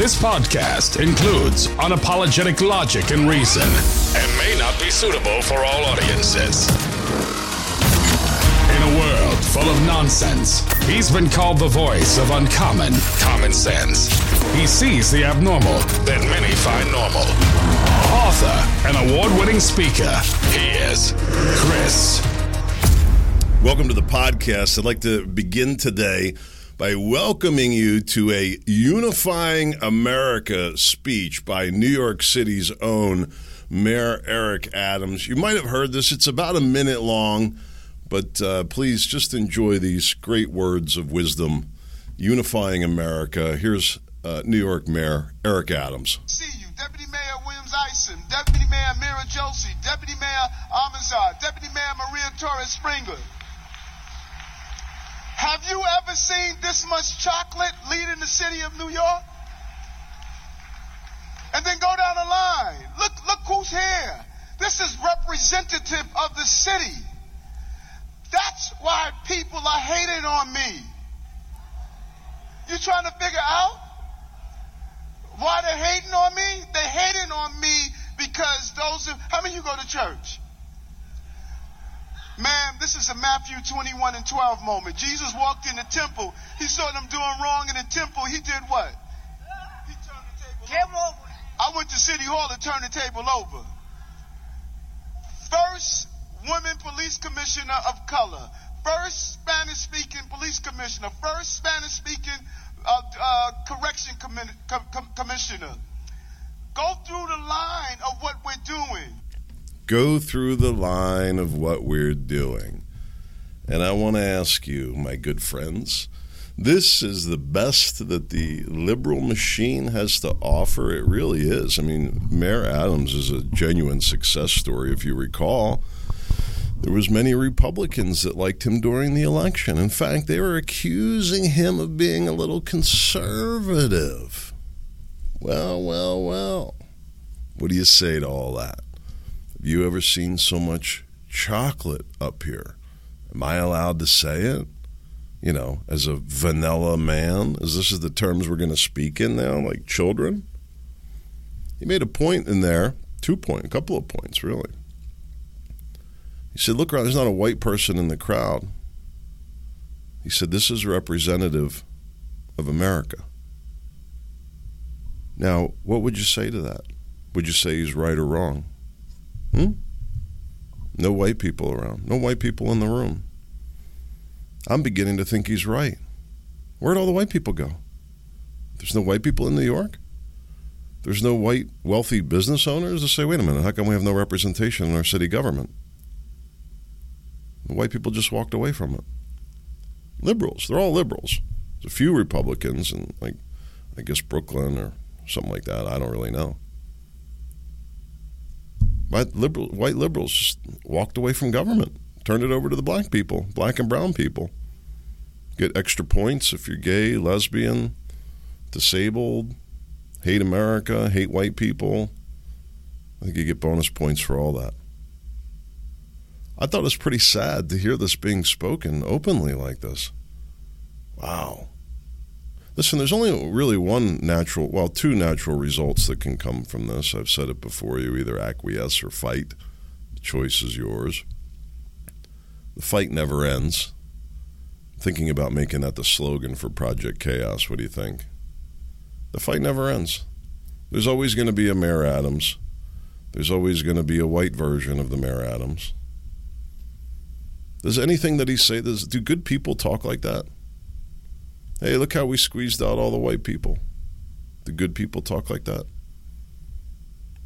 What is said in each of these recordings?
This podcast includes unapologetic logic and reason and may not be suitable for all audiences. In a world full of nonsense, he's been called the voice of uncommon common sense. He sees the abnormal that many find normal. Author and award winning speaker, he is Chris. Welcome to the podcast. I'd like to begin today by welcoming you to a Unifying America speech by New York City's own Mayor Eric Adams. You might have heard this, it's about a minute long, but uh, please just enjoy these great words of wisdom. Unifying America. Here's uh, New York Mayor Eric Adams. See you, Deputy Mayor Williams Isom, Deputy Mayor Meera Joshi, Deputy Mayor Almanzar, Deputy Mayor Maria Torres Springer. Have you ever seen this much chocolate leading the city of New York? And then go down the line. Look, look who's here. This is representative of the city. That's why people are hating on me. You trying to figure out why they're hating on me? They're hating on me because those of, how many you go to church? Man, this is a Matthew 21 and 12 moment. Jesus walked in the temple. He saw them doing wrong in the temple. He did what? He turned the table over. I went to City Hall to turn the table over. First woman police commissioner of color. First Spanish speaking police commissioner. First Spanish speaking uh, uh, correction commi- com- commissioner. Go through the line of what we're doing go through the line of what we're doing. And I want to ask you, my good friends, this is the best that the liberal machine has to offer. It really is. I mean, Mayor Adams is a genuine success story. If you recall, there was many Republicans that liked him during the election. In fact, they were accusing him of being a little conservative. Well, well, well. What do you say to all that? Have you ever seen so much chocolate up here? Am I allowed to say it? You know, as a vanilla man, as this is the terms we're going to speak in now, like children. He made a point in there, two point, a couple of points really. He said, "Look around. There's not a white person in the crowd." He said, "This is a representative of America." Now, what would you say to that? Would you say he's right or wrong? Hmm? No white people around. No white people in the room. I'm beginning to think he's right. Where'd all the white people go? There's no white people in New York? There's no white wealthy business owners to say, wait a minute, how come we have no representation in our city government? The white people just walked away from it. Liberals, they're all liberals. There's a few Republicans and like I guess Brooklyn or something like that. I don't really know. White, liberal, white liberals just walked away from government, turned it over to the black people, black and brown people. Get extra points if you're gay, lesbian, disabled, hate America, hate white people. I think you get bonus points for all that. I thought it was pretty sad to hear this being spoken openly like this. Wow. Listen, there's only really one natural, well, two natural results that can come from this. I've said it before you either acquiesce or fight. The choice is yours. The fight never ends. Thinking about making that the slogan for Project Chaos, what do you think? The fight never ends. There's always going to be a Mayor Adams. There's always going to be a white version of the Mayor Adams. Does anything that he say, does, do good people talk like that? Hey, look how we squeezed out all the white people. The good people talk like that.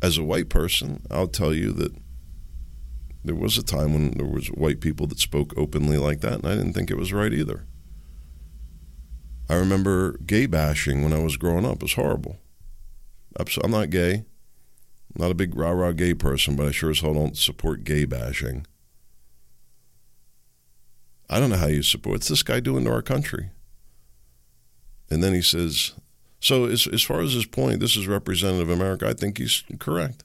As a white person, I'll tell you that there was a time when there was white people that spoke openly like that, and I didn't think it was right either. I remember gay bashing when I was growing up. It was horrible. I'm not gay. I'm not a big rah rah gay person, but I sure as hell don't support gay bashing. I don't know how you support. What's this guy doing to our country? And then he says, so as, as far as his point, this is representative America, I think he's correct.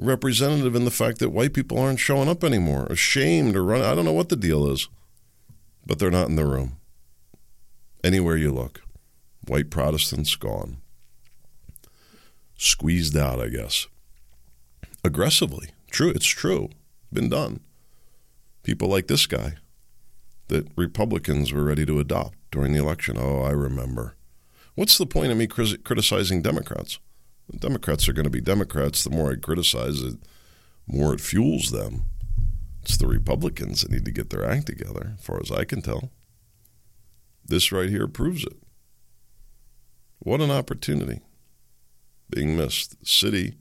Representative in the fact that white people aren't showing up anymore, ashamed or running. I don't know what the deal is, but they're not in the room. Anywhere you look, white Protestants gone. squeezed out, I guess, aggressively. True, it's true. Been done. People like this guy that Republicans were ready to adopt during the election. Oh, I remember. What's the point of me criticizing Democrats? Democrats are going to be Democrats. The more I criticize it, the more it fuels them. It's the Republicans that need to get their act together, as far as I can tell. This right here proves it. What an opportunity being missed. The city,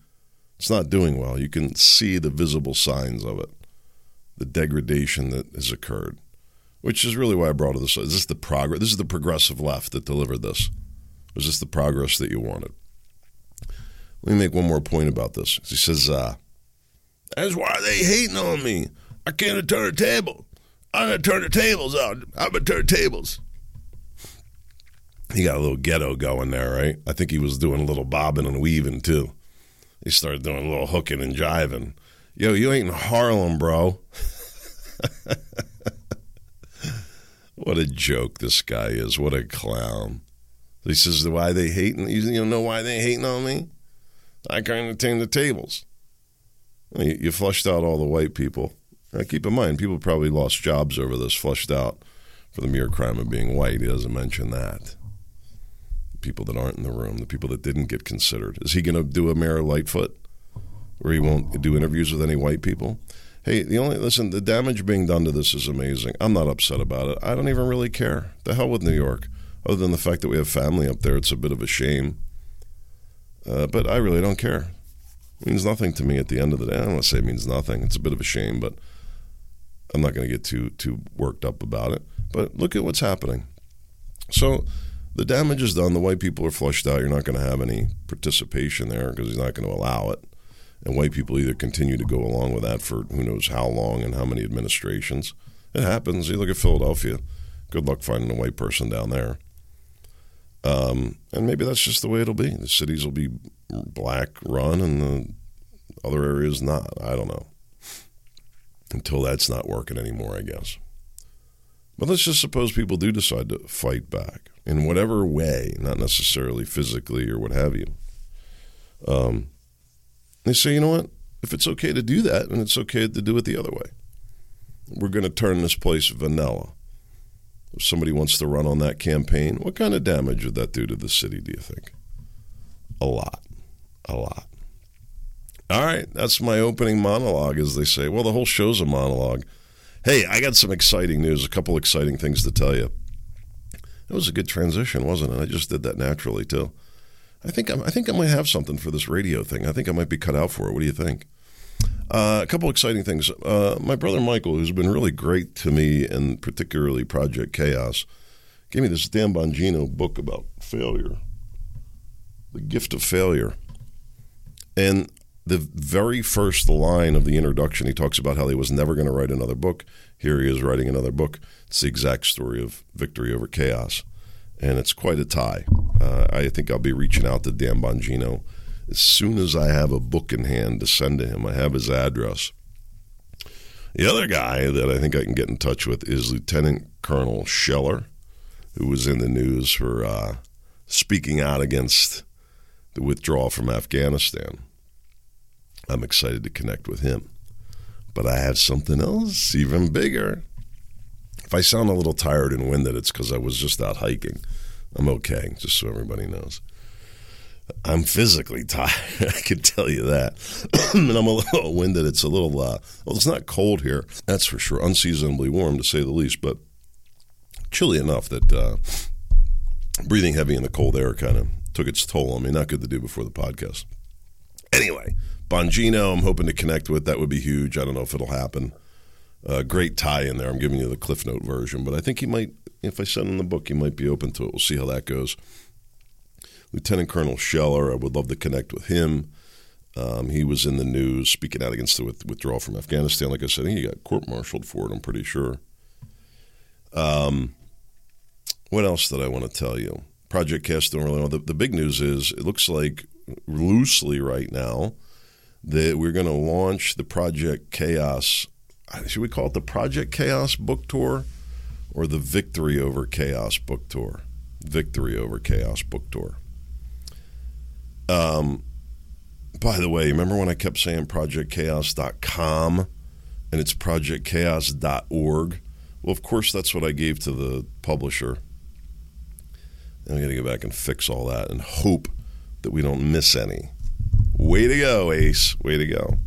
it's not doing well. You can see the visible signs of it, the degradation that has occurred, which is really why I brought it this. Is this the progress? This is the progressive left that delivered this. Was this the progress that you wanted? Let me make one more point about this. He says, uh, "That's why they hating on me. I can't turn a table. I'm gonna turn the tables out. I'm gonna turn tables." He got a little ghetto going there, right? I think he was doing a little bobbing and weaving too. He started doing a little hooking and jiving. Yo, you ain't in Harlem, bro. what a joke this guy is. What a clown. He says, why they hating? You know why they hating on me? I can't attend the tables. You, you flushed out all the white people. Now, keep in mind, people probably lost jobs over this, flushed out for the mere crime of being white. He doesn't mention that The people that aren't in the room, the people that didn't get considered. Is he going to do a Mayor Lightfoot where he won't do interviews with any white people? Hey, the only listen, the damage being done to this is amazing. I'm not upset about it. I don't even really care. The hell with New York. Other than the fact that we have family up there, it's a bit of a shame. Uh, but I really don't care. It means nothing to me at the end of the day. I don't want to say it means nothing. It's a bit of a shame, but I'm not going to get too too worked up about it. But look at what's happening. So the damage is done. The white people are flushed out. You're not going to have any participation there because he's not going to allow it. And white people either continue to go along with that for who knows how long and how many administrations. It happens. You look at Philadelphia. Good luck finding a white person down there. Um, and maybe that's just the way it'll be. The cities will be black run and the other areas not. I don't know. Until that's not working anymore, I guess. But let's just suppose people do decide to fight back in whatever way, not necessarily physically or what have you. Um, they say, you know what? If it's okay to do that, and it's okay to do it the other way, we're going to turn this place vanilla. If somebody wants to run on that campaign, what kind of damage would that do to the city, do you think? A lot. A lot. All right, that's my opening monologue, as they say. Well, the whole show's a monologue. Hey, I got some exciting news, a couple exciting things to tell you. That was a good transition, wasn't it? I just did that naturally too. I think I'm, I think I might have something for this radio thing. I think I might be cut out for it. What do you think? Uh, a couple exciting things. Uh, my brother Michael, who's been really great to me, and particularly Project Chaos, gave me this Dan Bongino book about failure, the gift of failure, and the very first line of the introduction, he talks about how he was never going to write another book. Here he is writing another book. It's the exact story of victory over chaos, and it's quite a tie. Uh, I think I'll be reaching out to Dan Bongino as soon as I have a book in hand to send to him. I have his address. The other guy that I think I can get in touch with is Lieutenant Colonel Scheller, who was in the news for uh, speaking out against the withdrawal from Afghanistan. I'm excited to connect with him. But I have something else even bigger. If I sound a little tired and winded, it's because I was just out hiking. I'm okay, just so everybody knows. I'm physically tired. I can tell you that. and I'm a little winded. It's a little, uh, well, it's not cold here. That's for sure. Unseasonably warm, to say the least, but chilly enough that uh, breathing heavy in the cold air kind of took its toll on me. Not good to do before the podcast. Anyway, Bongino, I'm hoping to connect with. That would be huge. I don't know if it'll happen. Uh, great tie in there. I'm giving you the Cliff Note version, but I think he might, if I send him the book, he might be open to it. We'll see how that goes. Lieutenant Colonel Scheller, I would love to connect with him. Um, he was in the news speaking out against the withdrawal from Afghanistan. Like I said, I think he got court martialed for it, I'm pretty sure. Um, what else did I want to tell you? Project Cast don't really know. The, the big news is it looks like loosely right now that we're going to launch the Project Chaos should we call it the Project Chaos book tour or the Victory Over Chaos book tour? Victory Over Chaos book tour. Um, by the way, remember when I kept saying projectchaos.com and it's projectchaos.org? Well, of course, that's what I gave to the publisher. I'm going to go back and fix all that and hope that we don't miss any. Way to go, Ace. Way to go.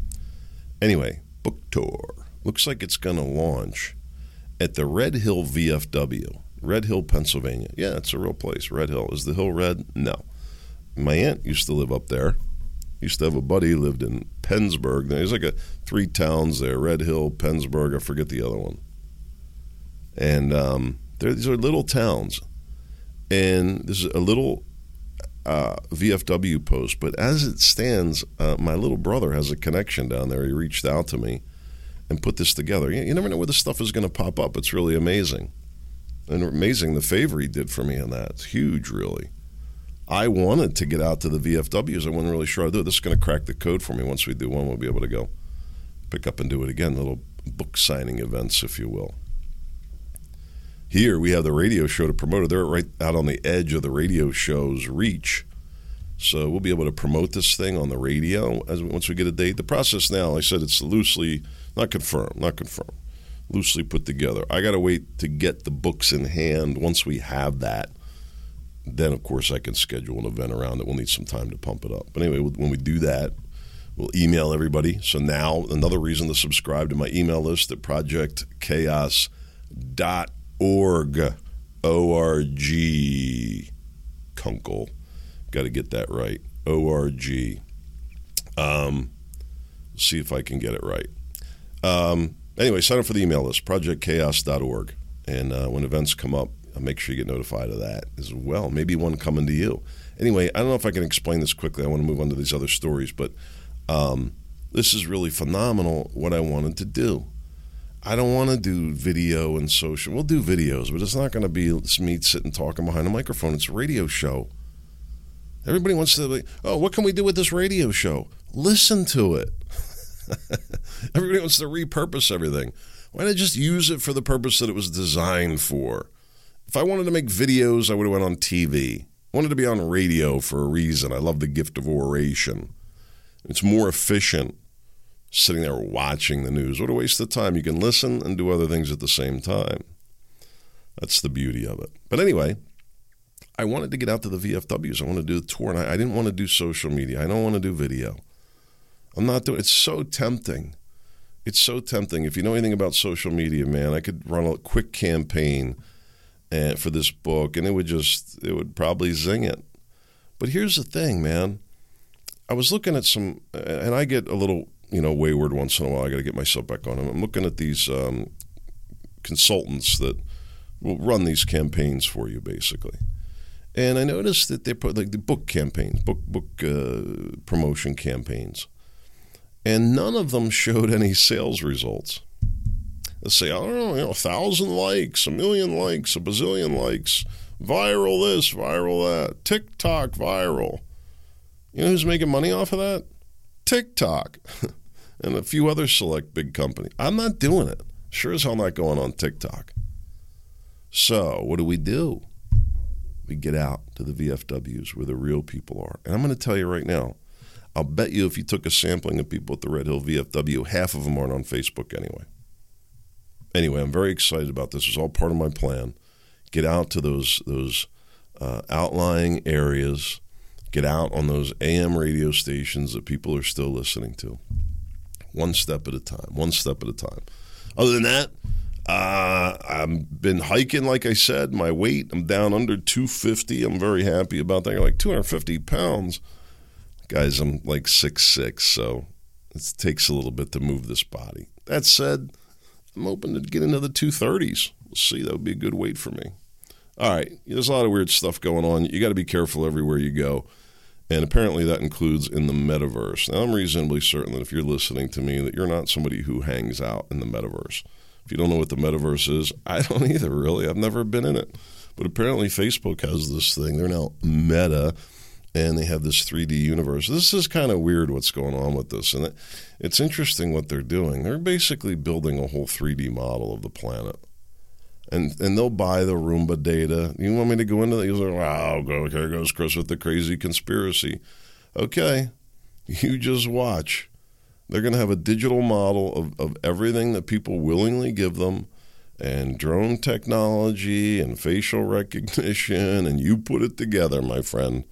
Anyway, book tour. Looks like it's going to launch at the Red Hill VFW, Red Hill, Pennsylvania. Yeah, it's a real place. Red Hill. Is the hill red? No. My aunt used to live up there. Used to have a buddy who lived in Pennsburg. There's like a three towns there: Red Hill, Pennsburg. I forget the other one. And um, these are little towns, and this is a little uh, VFW post. But as it stands, uh, my little brother has a connection down there. He reached out to me and put this together. You, you never know where this stuff is going to pop up. It's really amazing. And amazing the favor he did for me on that. It's huge, really. I wanted to get out to the VFWs. I wasn't really sure I'd do it. This is going to crack the code for me. Once we do one, we'll be able to go pick up and do it again. Little book signing events, if you will. Here we have the radio show to promote it. They're right out on the edge of the radio show's reach. So we'll be able to promote this thing on the radio as once we get a date. The process now, I said it's loosely not confirmed, not confirmed, loosely put together. I got to wait to get the books in hand. Once we have that, then of course I can schedule an event around it. We'll need some time to pump it up. But anyway, when we do that, we'll email everybody. So now another reason to subscribe to my email list at projectchaos.org org, Kunkel. Got to get that right. O R G. Um, see if I can get it right. Um, anyway, sign up for the email list, projectchaos.org. And uh, when events come up, I'll make sure you get notified of that as well. Maybe one coming to you. Anyway, I don't know if I can explain this quickly. I want to move on to these other stories, but um, this is really phenomenal what I wanted to do. I don't want to do video and social. We'll do videos, but it's not going to be me sitting talking behind a microphone. It's a radio show. Everybody wants to be, oh, what can we do with this radio show? Listen to it. Everybody wants to repurpose everything. Why not just use it for the purpose that it was designed for? If I wanted to make videos, I would have went on TV. I wanted to be on radio for a reason. I love the gift of oration. It's more efficient sitting there watching the news. What a waste of time. You can listen and do other things at the same time. That's the beauty of it. But anyway, I wanted to get out to the VFWs. I want to do a tour, and I, I didn't want to do social media. I don't want to do video. I'm not doing. It's so tempting. It's so tempting. If you know anything about social media, man, I could run a quick campaign and, for this book, and it would just it would probably zing it. But here's the thing, man. I was looking at some, and I get a little you know wayward once in a while. I got to get myself back on. I'm looking at these um, consultants that will run these campaigns for you, basically. And I noticed that they put like the book campaigns, book book uh, promotion campaigns, and none of them showed any sales results. Let's say I don't know, you know, a thousand likes, a million likes, a bazillion likes, viral this, viral that, TikTok viral. You know who's making money off of that? TikTok. and a few other select big companies. I'm not doing it. Sure as hell not going on TikTok. So, what do we do? We get out to the VFWs where the real people are. And I'm going to tell you right now, I'll bet you if you took a sampling of people at the Red Hill VFW, half of them aren't on Facebook anyway. Anyway, I'm very excited about this. It's all part of my plan. Get out to those those uh, outlying areas. Get out on those AM radio stations that people are still listening to one step at a time, one step at a time. Other than that, uh, I've been hiking, like I said. My weight, I'm down under 250. I'm very happy about that. like 250 pounds. Guys, I'm like six six, so it takes a little bit to move this body. That said, I'm hoping to get into the 230s. We'll see. That would be a good weight for me. All right. There's a lot of weird stuff going on. You got to be careful everywhere you go. And apparently that includes in the metaverse. Now, I'm reasonably certain that if you're listening to me, that you're not somebody who hangs out in the metaverse. If you don't know what the metaverse is, I don't either, really. I've never been in it. But apparently Facebook has this thing. They're now meta, and they have this 3D universe. This is kind of weird what's going on with this. And it's interesting what they're doing. They're basically building a whole 3D model of the planet and and they'll buy the Roomba data. You want me to go into that? Like, wow, go, here goes Chris with the crazy conspiracy. Okay, You just watch. They're going to have a digital model of, of everything that people willingly give them and drone technology and facial recognition, and you put it together, my friend.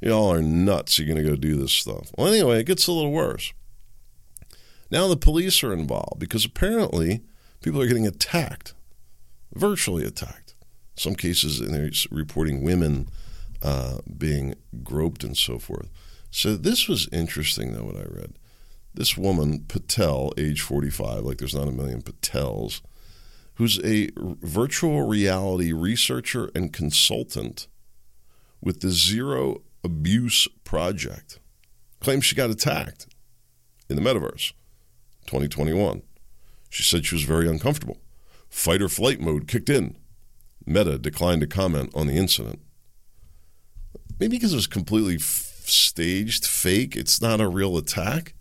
Y'all are nuts. You're going to go do this stuff. Well, anyway, it gets a little worse. Now the police are involved because apparently people are getting attacked, virtually attacked. Some cases, and they're reporting women uh, being groped and so forth. So this was interesting, though, what I read. This woman, Patel, age 45, like there's not a million Patels, who's a virtual reality researcher and consultant with the Zero Abuse Project, claims she got attacked in the metaverse 2021. She said she was very uncomfortable. Fight or flight mode kicked in. Meta declined to comment on the incident. Maybe because it was completely f- staged, fake. It's not a real attack.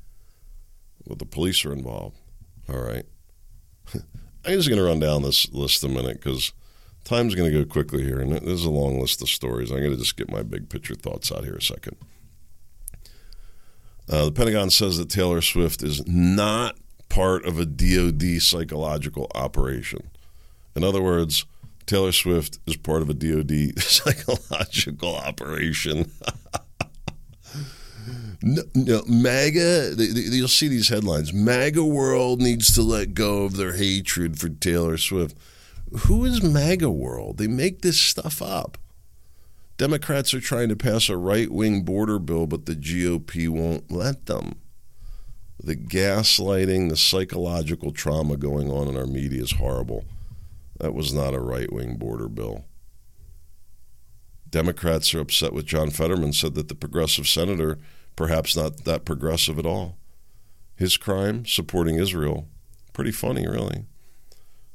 Well, the police are involved. All right. I'm just going to run down this list a minute because time's going to go quickly here, and there's a long list of stories. I'm going to just get my big picture thoughts out here a second. Uh, the Pentagon says that Taylor Swift is not part of a DoD psychological operation. In other words, Taylor Swift is part of a DoD psychological operation. no, no, MAGA, you'll see these headlines. MAGA world needs to let go of their hatred for Taylor Swift. Who is MAGA world? They make this stuff up. Democrats are trying to pass a right wing border bill, but the GOP won't let them. The gaslighting, the psychological trauma going on in our media is horrible. That was not a right wing border bill. Democrats are upset with John Fetterman, said that the progressive senator, perhaps not that progressive at all. His crime, supporting Israel. Pretty funny, really.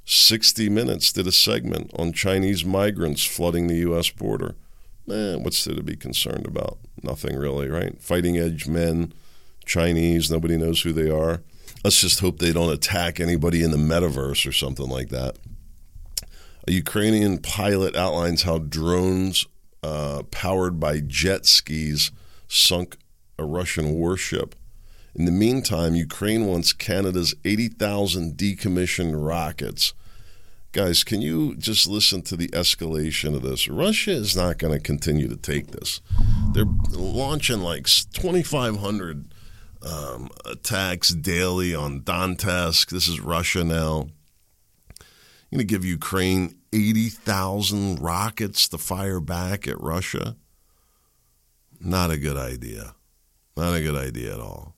60 Minutes did a segment on Chinese migrants flooding the U.S. border. Eh, what's there to be concerned about? Nothing really, right? Fighting edge men, Chinese, nobody knows who they are. Let's just hope they don't attack anybody in the metaverse or something like that. A Ukrainian pilot outlines how drones uh, powered by jet skis sunk a Russian warship. In the meantime, Ukraine wants Canada's 80,000 decommissioned rockets. Guys, can you just listen to the escalation of this? Russia is not going to continue to take this. They're launching like 2,500 um, attacks daily on Donetsk. This is Russia now I'm going to give Ukraine 80,000 rockets to fire back at Russia? Not a good idea. Not a good idea at all.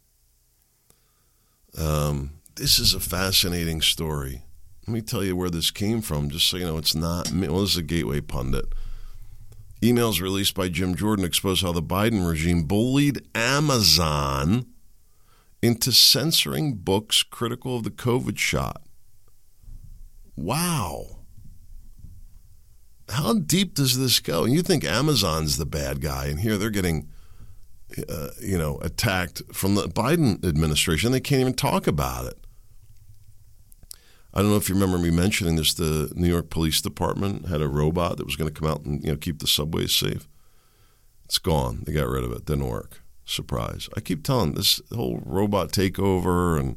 Um, this is a fascinating story. Let me tell you where this came from, just so you know it's not me. Well, this is a Gateway pundit. Emails released by Jim Jordan expose how the Biden regime bullied Amazon into censoring books critical of the COVID shot. Wow. How deep does this go? And you think Amazon's the bad guy, and here they're getting, uh, you know, attacked from the Biden administration. They can't even talk about it. I don't know if you remember me mentioning this. The New York Police Department had a robot that was going to come out and you know keep the subways safe. It's gone. They got rid of it. Didn't work. Surprise. I keep telling this whole robot takeover and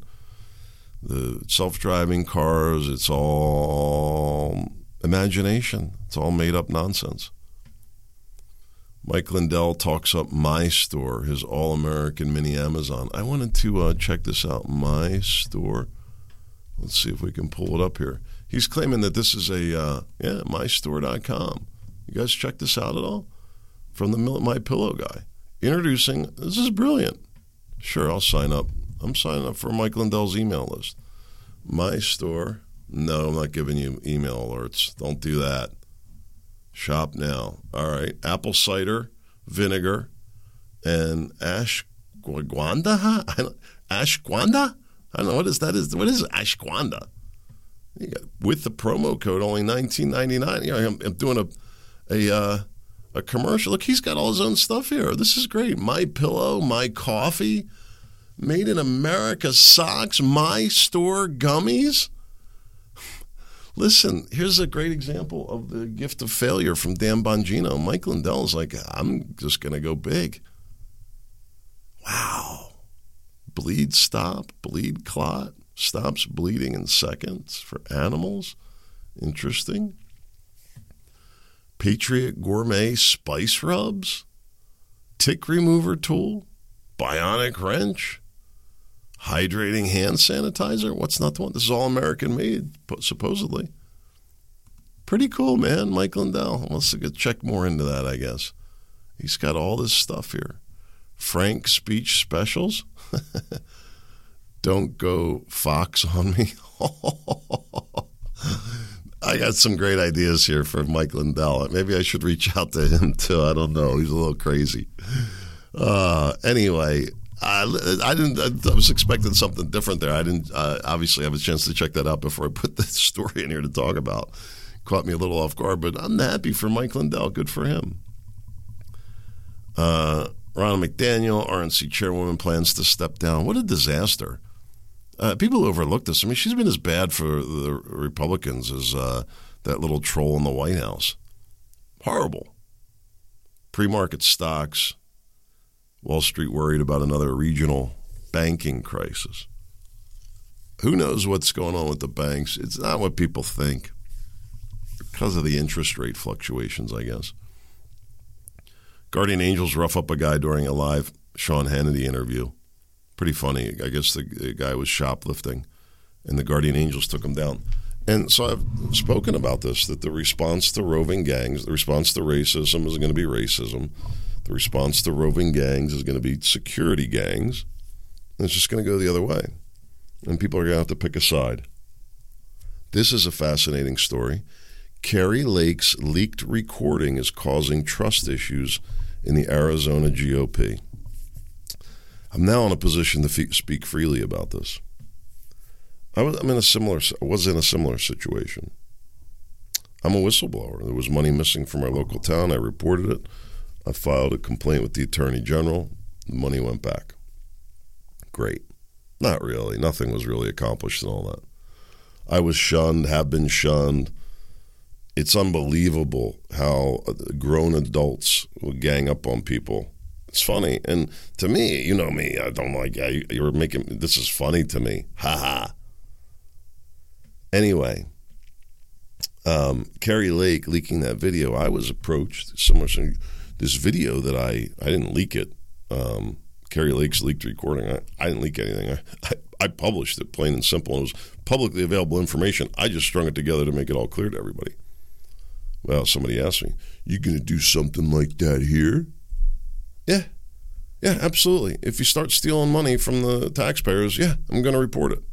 the self-driving cars. It's all imagination. It's all made up nonsense. Mike Lindell talks up my store, his all American mini Amazon. I wanted to uh, check this out. My store. Let's see if we can pull it up here. He's claiming that this is a, uh, yeah, mystore.com. You guys check this out at all? From the My Pillow guy. Introducing, this is brilliant. Sure, I'll sign up. I'm signing up for Mike Lindell's email list. My store. No, I'm not giving you email alerts. Don't do that. Shop now. All right. Apple cider, vinegar, and ashwagandha. Ashwagandha? I don't know what is that. Is what is ashwagandha? with the promo code only 19.99. You know, I'm, I'm doing a a uh, a commercial. Look, he's got all his own stuff here. This is great. My pillow, my coffee, made in America socks, my store gummies. Listen, here's a great example of the gift of failure from Dan Bongino. Mike Lindell is like, I'm just going to go big. Wow. bleed stop, bleed clot, stops bleeding in seconds for animals. Interesting. Patriot Gourmet Spice Rubs, Tick Remover Tool, Bionic Wrench, Hydrating Hand Sanitizer. What's not the one? This is all American made, supposedly. Pretty cool, man. Mike Lindell. Let's check more into that, I guess. He's got all this stuff here. Frank speech specials. Don't go Fox on me. I got some great ideas here for Mike Lindell. Maybe I should reach out to him too. I don't know. He's a little crazy. Uh, anyway, I, I didn't. I was expecting something different there. I didn't uh, obviously have a chance to check that out before I put the story in here to talk about. Caught me a little off guard, but I'm happy for Mike Lindell. Good for him. Uh, McDaniel, RNC chairwoman, plans to step down. What a disaster! Uh, people overlook this. I mean, she's been as bad for the Republicans as uh, that little troll in the White House. Horrible. Pre market stocks. Wall Street worried about another regional banking crisis. Who knows what's going on with the banks? It's not what people think because of the interest rate fluctuations, I guess. Guardian Angels rough up a guy during a live Sean Hannity interview pretty funny. I guess the, the, guy was shoplifting, and the guardian angels took him down. And so I've spoken about this that the response to roving gangs, the response to racism is going to be racism. The response to roving gangs is going to be security gangs. And it's just going to go the other way. And people are going to have to pick a side. This is a fascinating story. Kari Lake's leaked recording is causing trust issues in the Arizona GOP. I'm now in a position to speak freely about this. I was, I'm in a similar, was in a similar situation. I'm a whistleblower. There was money missing from our local town. I reported it. I filed a complaint with the attorney general. The money went back. Great. Not really. Nothing was really accomplished and all that. I was shunned, have been shunned. It's unbelievable how grown adults will gang up on people it's funny. And to me, you know me, I don't like, yeah, you're making, this is funny to me. Ha ha. Anyway, um, Kari Lake leaking that video, I was approached. Someone saying, this video that I, I didn't leak it. Um, Kari Lake's leaked recording. I, I didn't leak anything. I, I, I, published it plain and simple. It was publicly available information. I just strung it together to make it all clear to everybody. Well, somebody asked me, "You going to do something like that here?" Yeah. Yeah, absolutely. If you start stealing money from the taxpayers, yeah, I'm going to report it.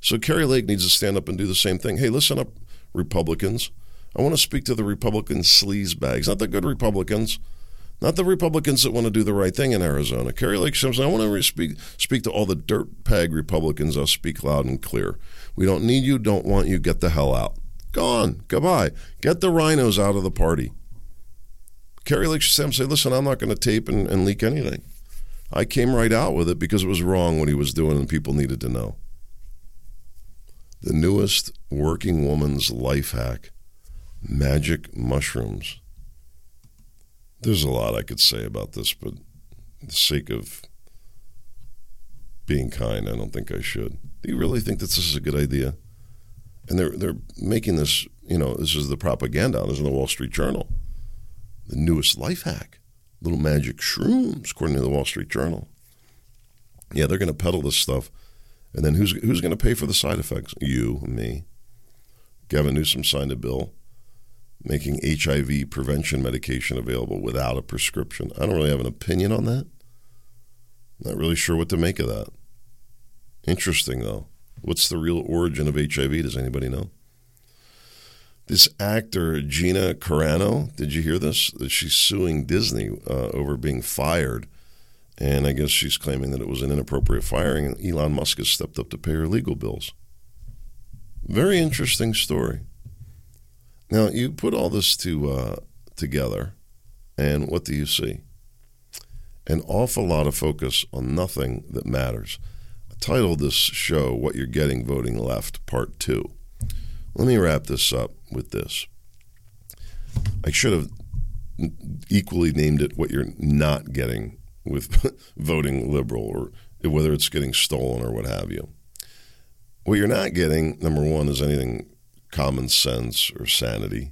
So Kari Lake needs to stand up and do the same thing. Hey, listen up, Republicans. I want to speak to the Republican sleaze bags, not the good Republicans, not the Republicans that want to do the right thing in Arizona. Kari Lake says, I want to speak, speak to all the dirtbag Republicans. I'll speak loud and clear. We don't need you, don't want you, get the hell out. Gone. Goodbye. Get the RINOs out of the party. Kari Lake Sam say, listen, I'm not going to tape and, and leak anything. I came right out with it because it was wrong what he was doing and people needed to know. The newest working woman's life hack magic mushrooms. There's a lot I could say about this, but for the sake of being kind, I don't think I should. Do you really think that this is a good idea? And they're they're making this, you know, this is the propaganda. This is in the Wall Street Journal the newest life hack little magic shrooms, according to the Wall Street Journal. Yeah, they're going to peddle this stuff. And then who's, who's going to pay for the side effects? You, me. Gavin Newsom signed a bill making HIV prevention medication available without a prescription. I don't really have an opinion on that. Not really sure what to make of that. Interesting, though. What's the real origin of HIV? Does anybody know? This actor, Gina Carano, did you hear this? That she's suing Disney uh, over being fired. And I guess she's claiming that it was an inappropriate firing, and Elon Musk has stepped up to pay her legal bills. Very interesting story. Now, you put all this to, uh, together, and what do you see? An awful lot of focus on nothing that matters. I titled this show, What You're Getting Voting Left, Part 2. Let me wrap this up with this. I should have equally named it what you're not getting with voting liberal or whether it's getting stolen or what have you. What you're not getting, number one, is anything common sense or sanity.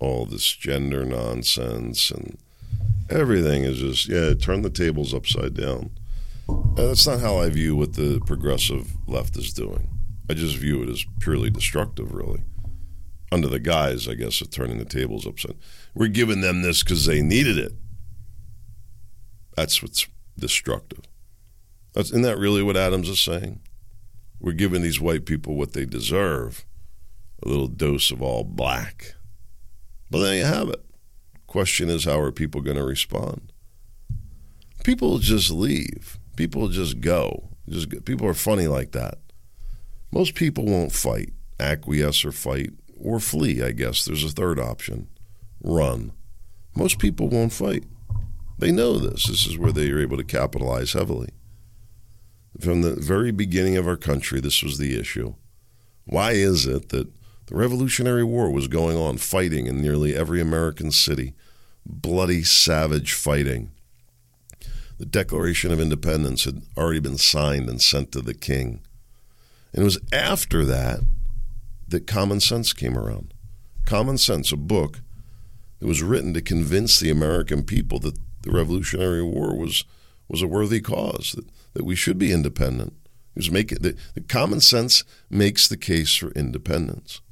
All this gender nonsense and everything is just, yeah, turn the tables upside down. And that's not how I view what the progressive left is doing. I just view it as purely destructive, really. Under the guise, I guess, of turning the tables upside. We're giving them this because they needed it. That's what's destructive. That's, isn't that really what Adams is saying? We're giving these white people what they deserve a little dose of all black. But there you have it. Question is, how are people going to respond? People just leave. People just go. Just people are funny like that. Most people won't fight, acquiesce or fight, or flee. I guess there's a third option: run. Most people won't fight. They know this. This is where they are able to capitalize heavily. From the very beginning of our country, this was the issue. Why is it that the Revolutionary War was going on, fighting in nearly every American city? Bloody, savage fighting. The Declaration of Independence had already been signed and sent to the king. And it was after that that Common Sense came around. Common Sense, a book that was written to convince the American people that the Revolutionary War was was a worthy cause, that, that we should be independent. It was the, the common sense makes the case for independence.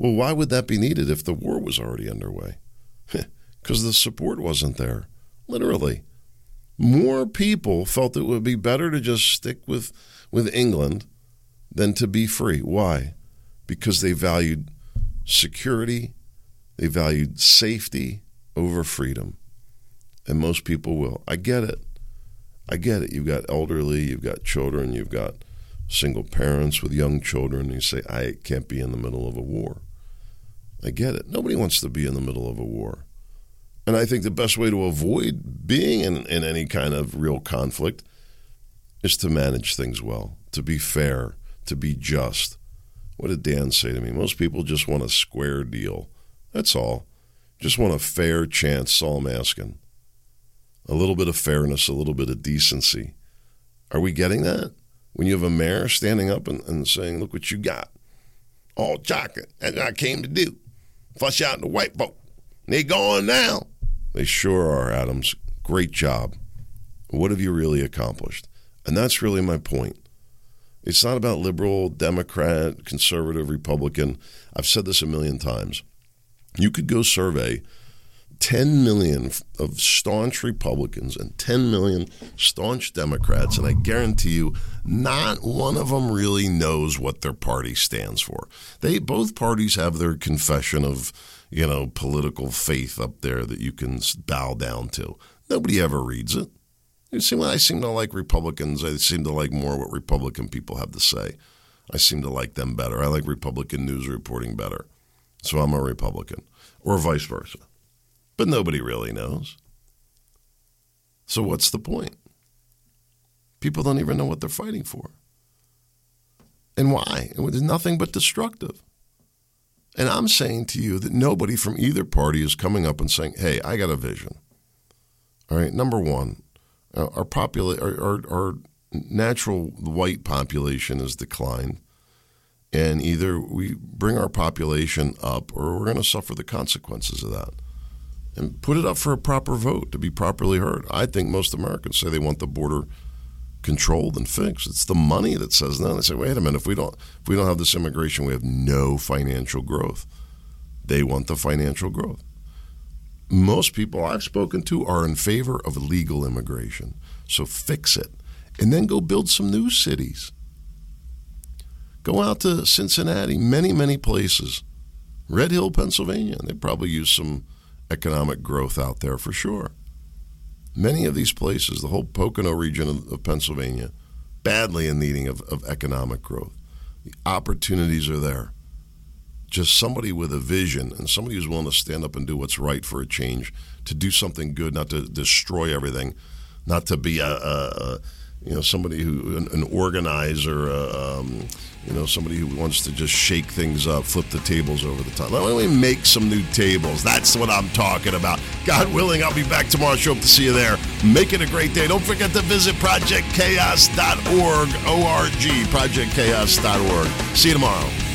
Well, why would that be needed if the war was already underway? Because the support wasn't there. Literally. More people felt it would be better to just stick with, with England than to be free. Why? Because they valued security, they valued safety over freedom and most people will. I get it. I get it. You've got elderly, you've got children, you've got single parents with young children. You say, I can't be in the middle of a war. I get it. Nobody wants to be in the middle of a war. And I think the best way to avoid being in, in any kind of real conflict is to manage things well, to be fair, to be just. What did Dan say to me? Most people just want a square deal. That's all. Just want a fair chance. That's all asking a little bit of fairness, a little bit of decency. Are we getting that? When you have a mayor standing up and, and saying, Look what you got. All chocolate. That's I came to do. Flush out the white boat. They gone now. They sure are, Adams. Great job. What have you really accomplished? And that's really my point. It's not about liberal, Democrat, conservative, Republican. I've said this a million times. You could go survey 10 million of staunch Republicans and 10 million staunch Democrats, and I guarantee you, not one of them really knows what their party stands for. They both parties have their confession of, you know, political faith up there that you can bow down to. Nobody ever reads it. You see, well, I seem to like Republicans. I seem to like more what Republican people have to say. I seem to like them better. I like Republican news reporting better. So I'm a Republican, or vice versa but nobody really knows. So, what's the point? People don't even know what they're fighting for. And why? It was nothing but destructive. And I'm saying to you that nobody from either party is coming up and saying, hey, I got a vision. All right, number one, uh, our, popula- our, our, our natural white population has declined. And either we bring our population up or we're going to suffer the consequences of that and put it up for a proper vote to be properly heard. I think most Americans say they want the border controlled and fixed. It's the money that says no. They say, wait a minute, if we don't if we don't have this immigration, we have no financial growth. They want the financial growth. Most people I've spoken to are in favor of legal immigration. So fix it. And then go build some new cities. Go out to Cincinnati, many, many places. Red Hill, Pennsylvania. They probably use some economic growth out there for sure. Many of these places, the whole Pocono region of, of Pennsylvania, badly in needing of, of economic growth. The opportunities are there. Just somebody with a vision and somebody who's willing to stand up and do what's right for a change, to do something good, not to destroy everything, not to be a, a, a you know somebody who an, an organizer, uh, um, you know somebody who wants to just shake things up, flip the tables over the top. Let me make some new tables. That's what I'm talking about. God willing, I'll be back tomorrow. Show up to see you there. Make it a great day. Don't forget to visit projectchaos.org, O-R-G, projectchaos.org. See you tomorrow.